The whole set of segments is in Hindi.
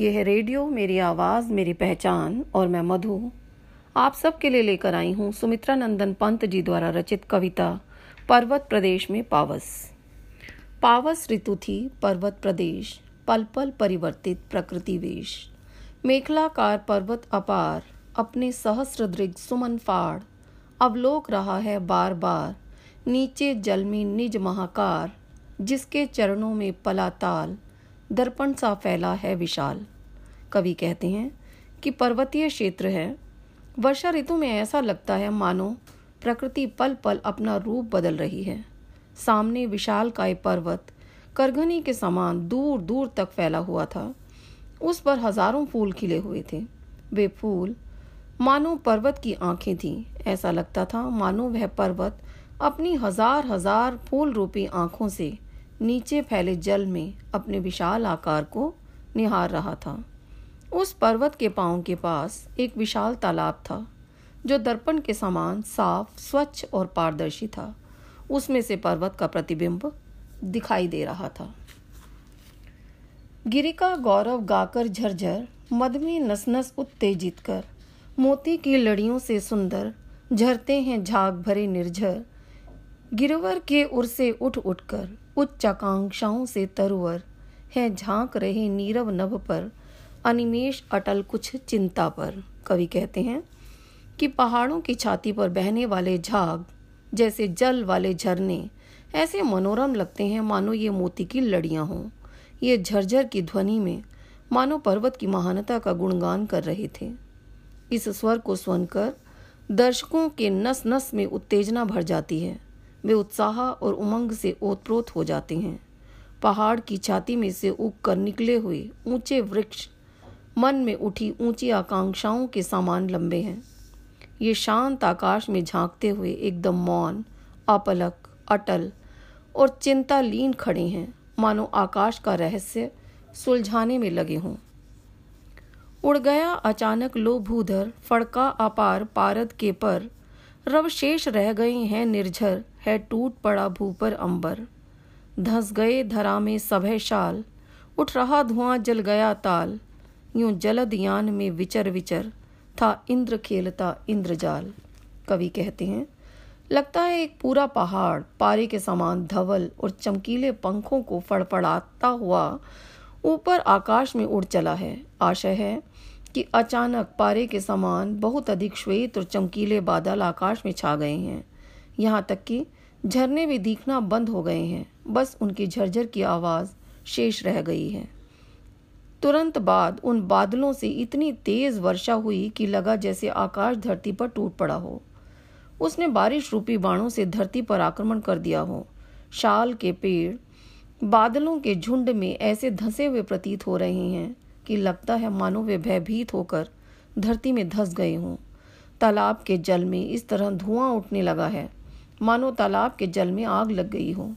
ये है रेडियो, मेरी आवाज़, मेरी पहचान और मैं मधु। आप सबके लिए लेकर आई हूँ सुमित्रा नंदन पंत जी द्वारा रचित कविता, पर्वत प्रदेश में पावस। पावस ऋतु थी पर्वत प्रदेश पल पल परिवर्तित प्रकृति वेश। मेखलाकार पर्वत अपार, अपने सहस्र दृग सुमन फाड़। अवलोक रहा है बार बार नीचे जल में निज महाकार, जिसके चरणों में पलाताल दर्पण सा फैला है विशाल। कवि कहते हैं कि पर्वतीय क्षेत्र है। वर्षा ऋतु में ऐसा लगता है, मानो प्रकृति पल पल अपना रूप बदल रही है। सामने विशाल काय पर्वत करघनी के समान दूर दूर तक फैला हुआ था। उस पर हज़ारों फूल खिले हुए थे। वे फूल, मानो पर्वत की आँखें थीं। ऐसा लगता था, मानो वह पर्वत अपनी हज़ार हज़ार फूल रूपी आँखों से नीचे फैले जल में अपने विशाल आकार को निहार रहा था। उस पर्वत के पाँव के पास एक विशाल तालाब था, जो दर्पण के समान साफ़, स्वच्छ और पारदर्शी था। उसमें से पर्वत का प्रतिबिंब दिखाई दे रहा था। गिरिका गौरव गाकर झरझर, मद नस नस उत्तेजित कर, मोती की लड़ियों से सुंदर, झरते हैं झाग भरे निर्झर गिरवर के उर से उठ उठकर उच्च आकांक्षाओं से तरवर है झाँक रहे नीरव नभ पर, अनिमेश अटल कुछ चिंता पर। कवि कहते हैं कि पहाड़ों की छाती पर बहने वाले झाग, जैसे जल वाले झरने, ऐसे मनोरम लगते हैं मानो ये मोती की लड़ियाँ हों। ये झरझर की ध्वनि में मानो पर्वत की महानता का गुणगान कर रहे थे। इस स्वर को सुनकर दर्शकों के नस नस में उत्तेजना भर जाती है। वे उत्साह और उमंग से ओतप्रोत हो जाते हैं। पहाड़ की छाती में से उग कर निकले हुए ऊँचे वृक्ष मन में उठी ऊँची आकांक्षाओं के समान लंबे हैं। ये शांत आकाश में झांकते हुए एकदम मौन, अपलक, अटल और चिंता लीन खड़े हैं। मानो आकाश का रहस्य सुलझाने में लगे हों। उड़ गया अचानक लो भूधर फड़का अपार पारद के पर रव शेष रह गए हैं निर्झर, है टूट पड़ा भू पर अंबर। धस गए धरा में सभय शाल, उठ रहा धुआँ जल गया ताल। यूँ जलद यान में विचर विचर, था इंद्र खेलता इंद्रजाल कवि कहते हैं, लगता है एक पूरा पहाड़, पारे के समान धवल और चमकीले पंखों को फड़फड़ाता हुआ ऊपर आकाश में उड़ चला है। आशय है कि अचानक पारे के समान बहुत अधिक श्वेत और चमकीले बादल आकाश में छा गए हैं। यहाँ तक कि झरने भी दिखना बंद हो गए हैं। बस उनकी झरझर की आवाज़ शेष रह गई है। तुरंत बाद उन बादलों से इतनी तेज वर्षा हुई कि लगा जैसे आकाश धरती पर टूट पड़ा हो। उसने बारिश रूपी बाणों से धरती पर आक्रमण कर दिया हो। शाल के पेड़ बादलों के झुंड में ऐसे धंसे हुए प्रतीत हो रहे हैं कि लगता है मानो वे भयभीत होकर धरती में धस गए हों। तालाब के जल में इस तरह धुआँ उठने लगा है। मानो तालाब के जल में आग लग गई हो।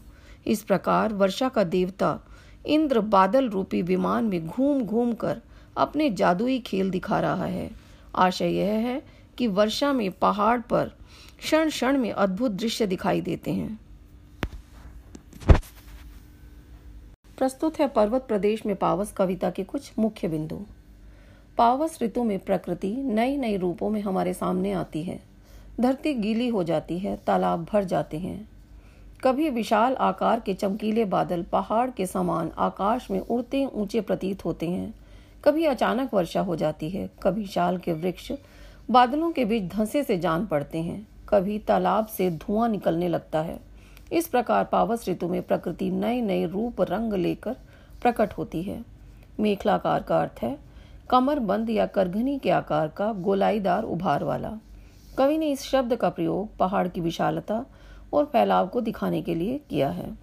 इस प्रकार वर्षा का देवता इंद्र बादल रूपी विमान में घूम घूम कर अपने जादुई खेल दिखा रहा है। आशय यह है कि वर्षा में पहाड़ पर क्षण क्षण में अद्भुत दृश्य दिखाई देते हैं। प्रस्तुत है पर्वत प्रदेश में पावस कविता के कुछ मुख्य बिंदु। पावस ऋतु में प्रकृति नई नई रूपों में हमारे सामने आती है। धरती गीली हो जाती है, तालाब भर जाते हैं। कभी विशाल आकार के चमकीले बादल पहाड़ के समान आकाश में उड़ते ऊँचे प्रतीत होते हैं। कभी अचानक वर्षा हो जाती है, कभी शाल के वृक्ष बादलों के बीच धंसे से जान पड़ते हैं। कभी तालाब से धुआँ निकलने लगता है। इस प्रकार पावस ऋतु में प्रकृति नए नए रूप, रंग लेकर प्रकट होती है। मेखलाकार का अर्थ है, कमर बंद या करघनी के आकार का गोलाईदार उभार वाला। कवि ने इस शब्द का प्रयोग पहाड़ की विशालता और फैलाव को दिखाने के लिए किया है।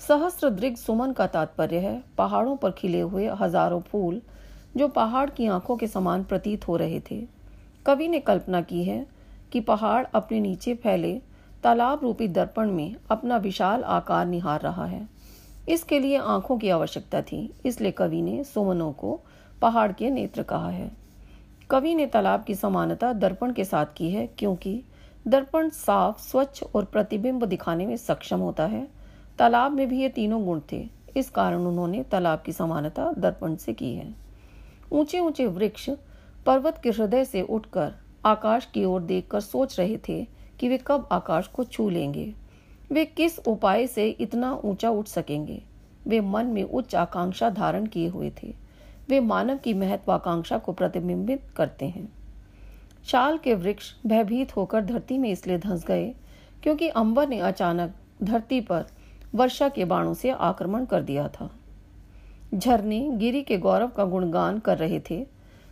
सहस्त्र दृग सुमन का तात्पर्य है, पहाड़ों पर खिले हुए हज़ारों फूल जो पहाड़ की आँखों के समान प्रतीत हो रहे थे। कवि ने कल्पना की है कि पहाड़ अपने नीचे फैले तालाब रूपी दर्पण में अपना विशाल आकार निहार रहा है। इसके लिए आँखों की आवश्यकता थी, इसलिए कवि ने सुमनों को पहाड़ के नेत्र कहा है। कवि ने तालाब की समानता दर्पण के साथ की है, क्योंकि दर्पण साफ़, स्वच्छ और प्रतिबिंब दिखाने में सक्षम होता है। तालाब में भी ये तीनों गुण थे, इस कारण उन्होंने तालाब की समानता दर्पण से की है। ऊँचे ऊँचे वृक्ष पर्वत के हृदय से उठकर आकाश की ओर देखकर सोच रहे थे कि वे कब आकाश को छू लेंगे? वे किस उपाय से इतना ऊँचा उठ सकेंगे? वे मन में उच्च आकांक्षा धारण किए हुए थे। वे मानव की महत्वाकांक्षा को प्रतिबिंबित करते हैं। शाल के वृक्ष भयभीत होकर धरती में इसलिए धंस गए क्योंकि अंबर ने अचानक धरती पर वर्षा के बाणों से आक्रमण कर दिया था। झरने गिरी के गौरव का गुणगान कर रहे थे।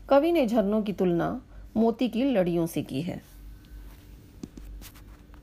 कवि ने झरनों की तुलना मोती की लड़ियों से की है।